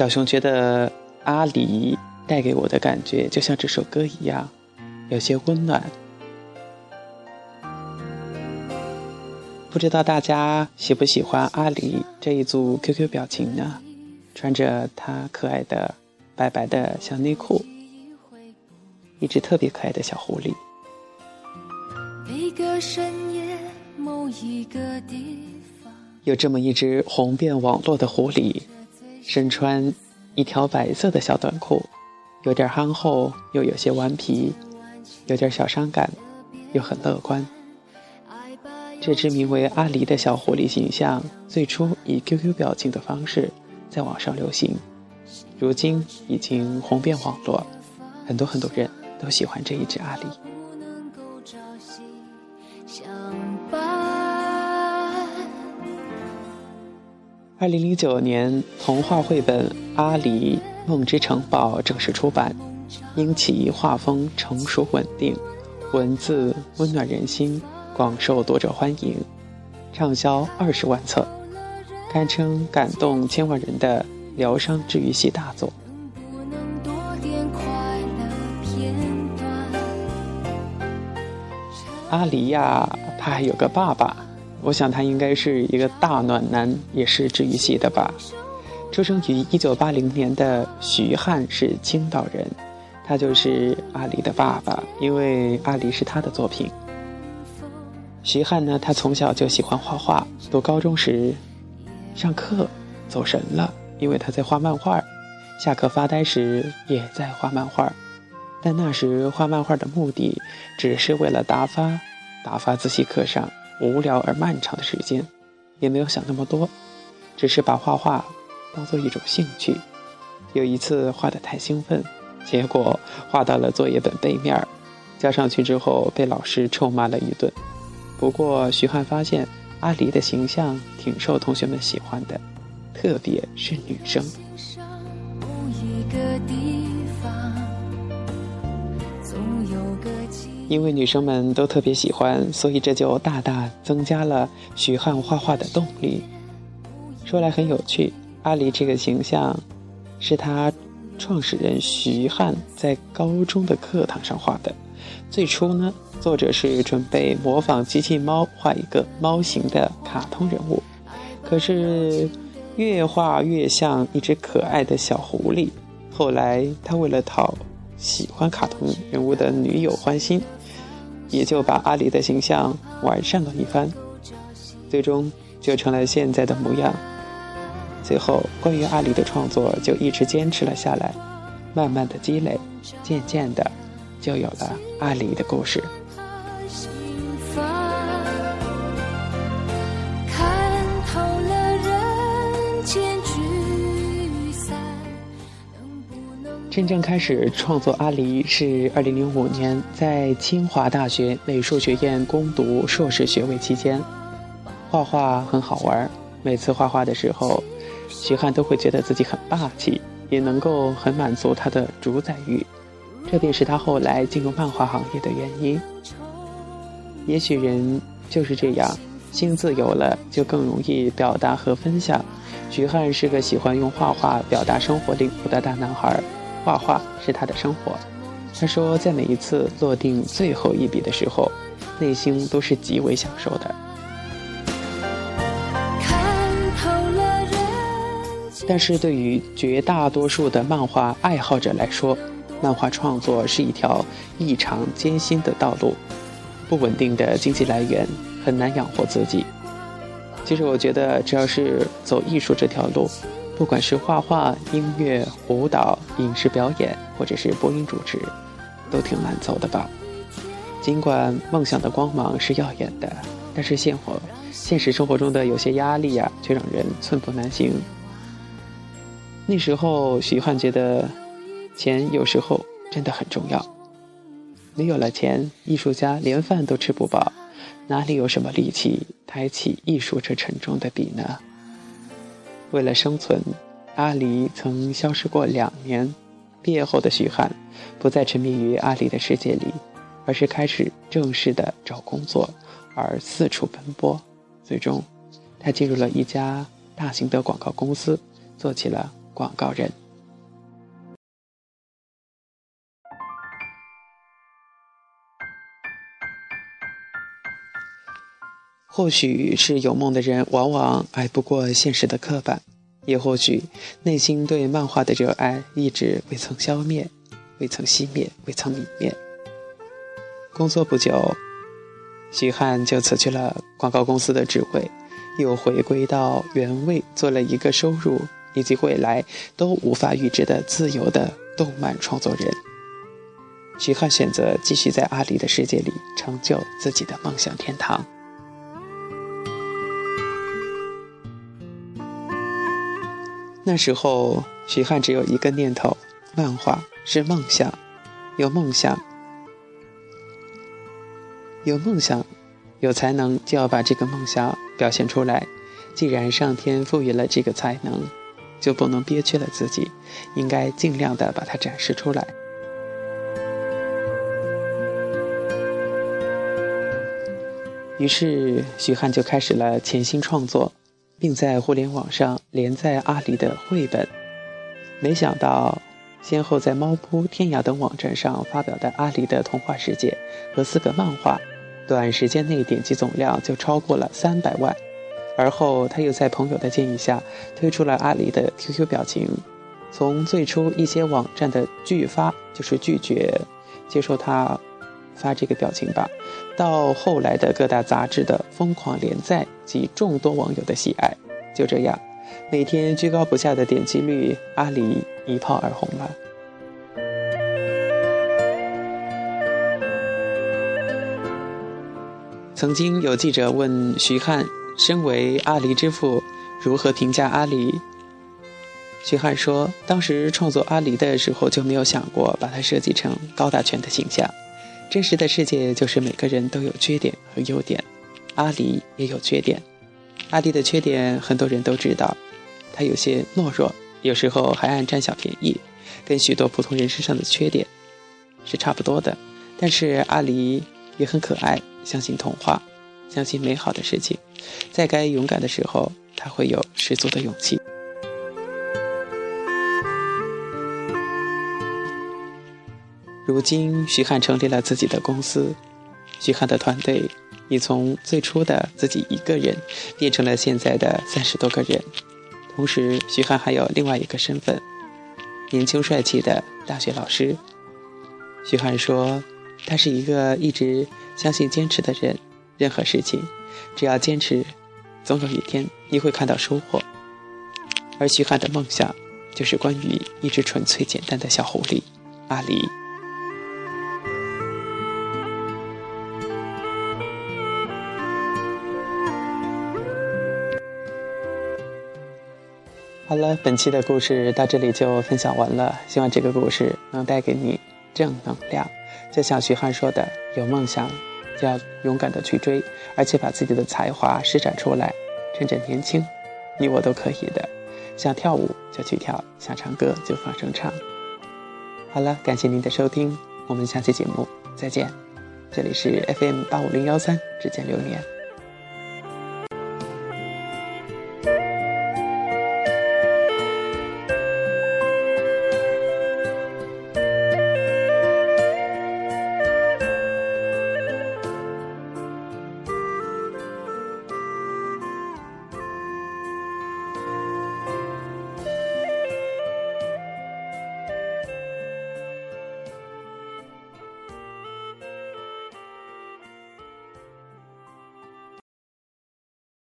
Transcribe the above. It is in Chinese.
小熊觉得阿狸带给我的感觉就像这首歌一样，有些温暖。不知道大家喜不喜欢阿狸这一组 QQ 表情呢？穿着他可爱的白白的小内裤，一只特别可爱的小狐狸。有这么一只红遍网络的狐狸，身穿一条白色的小短裤，有点憨厚，又有些顽皮，有点小伤感，又很乐观。这只名为阿狸的小狐狸形象，最初以 QQ 表情的方式在网上流行，如今已经红遍网络，很多很多人都喜欢这一只阿狸。二零零九年，童话绘本《阿狸梦之城堡》正式出版，因其画风成熟稳定，文字温暖人心，广受读者欢迎，畅销二十万册，堪称感动千万人的疗伤治愈系大作。阿狸呀，他还有个爸爸。我想他应该是一个大暖男，也是治愈系的吧。出生于一九八零年的徐汉是青岛人，他就是阿离的爸爸，因为阿离是他的作品。徐汉呢，他从小就喜欢画画，读高中时上课走神了，因为他在画漫画。下课发呆时也在画漫画，但那时画漫画的目的只是为了打发打发自习课上。无聊而漫长的时间，也没有想那么多，只是把画画当做一种兴趣。有一次画得太兴奋，结果画到了作业本背面，交上去之后被老师臭骂了一顿。不过徐汉发现阿离的形象挺受同学们喜欢的，特别是女生。因为女生们都特别喜欢，所以这就大大增加了徐汉画画的动力。说来很有趣，阿离这个形象是他创始人徐汉在高中的课堂上画的。最初呢，作者是准备模仿机器猫画一个猫形的卡通人物，可是越画越像一只可爱的小狐狸。后来他为了讨喜欢卡通人物的女友欢心。也就把阿里的形象完善了一番，最终就成了现在的模样。最后，关于阿里的创作就一直坚持了下来，慢慢的积累，渐渐的，就有了阿里的故事。真正开始创作阿离是二零零五年，在清华大学美术学院攻读硕士学位期间。画画很好玩，每次画画的时候，徐汉都会觉得自己很霸气，也能够很满足他的主宰欲。这便是他后来进入漫画行业的原因。也许人就是这样，心自由了，就更容易表达和分享。徐汉是个喜欢用画画表达生活领悟的大男孩。画画是他的生活。他说，在每一次落定最后一笔的时候，内心都是极为享受的。但是对于绝大多数的漫画爱好者来说，漫画创作是一条异常艰辛的道路，不稳定的经济来源，很难养活自己。其实我觉得，只要是走艺术这条路。不管是画画、音乐、舞蹈、影视表演，或者是播音主持，都挺难走的吧？尽管梦想的光芒是耀眼的，但是现活现实生活中的有些压力呀，却让人寸步难行。那时候，徐汉觉得钱有时候真的很重要。没有了钱，艺术家连饭都吃不饱，哪里有什么力气抬起艺术这沉重的笔呢？为了生存，阿离曾消失过两年。毕业后的徐汉不再沉迷于阿离的世界里，而是开始正式的找工作，而四处奔波。最终，他进入了一家大型的广告公司，做起了广告人。或许是有梦的人往往挨不过现实的刻板，也或许内心对漫画的热爱一直未曾消灭，未曾熄灭，未曾泯灭。工作不久，徐汉就辞去了广告公司的职位，又回归到原位，做了一个收入以及未来都无法预知的自由的动漫创作人。徐汉选择继续在阿里的世界里成就自己的梦想天堂。那时候，徐汉只有一个念头：漫画是梦想，有梦想。有梦想，有才能，就要把这个梦想表现出来。既然上天赋予了这个才能，就不能憋屈了自己，应该尽量的把它展示出来。于是，徐汉就开始了潜心创作，并在互联网上连载阿里的绘本。没想到。先后在猫扑、天涯等网站上发表的阿里的童话世界和四个漫画，短时间内点击总量就超过了三百万。而后他又在朋友的建议下推出了阿里的 QQ 表情，从最初一些网站的拒发，就是拒绝接受他发这个表情吧，到后来的各大杂志的疯狂连载及众多网友的喜爱，就这样。每天居高不下的点击率，阿里一炮而红了。曾经有记者问徐汉：“身为阿里之父，如何评价阿里？”徐汉说：“当时创作阿里的时候，就没有想过把它设计成高大全的形象。真实的世界就是每个人都有缺点和优点，阿离也有缺点。”阿离的缺点很多人都知道，他有些懦弱，有时候还爱占小便宜，跟许多普通人身上的缺点是差不多的。但是阿离也很可爱，相信童话，相信美好的事情，在该勇敢的时候，他会有十足的勇气。如今，徐汉成立了自己的公司，徐汉的团队。已从最初的自己一个人，变成了现在的三十多个人。同时，徐汉还有另外一个身份——年轻帅气的大学老师。徐汉说：“他是一个一直相信坚持的人，任何事情，只要坚持，总有一天你会看到收获。”而徐汉的梦想，就是关于一只纯粹简单的小狐狸——阿狸。好了，本期的故事到这里就分享完了。希望这个故事能带给你正能量。就像徐汉说的：“有梦想就要勇敢的去追，而且把自己的才华施展出来。趁着年轻，你我都可以的。想跳舞就去跳，想唱歌就放声唱。”好了，感谢您的收听，我们下期节目再见。这里是 FM 八五零幺三，只见流年。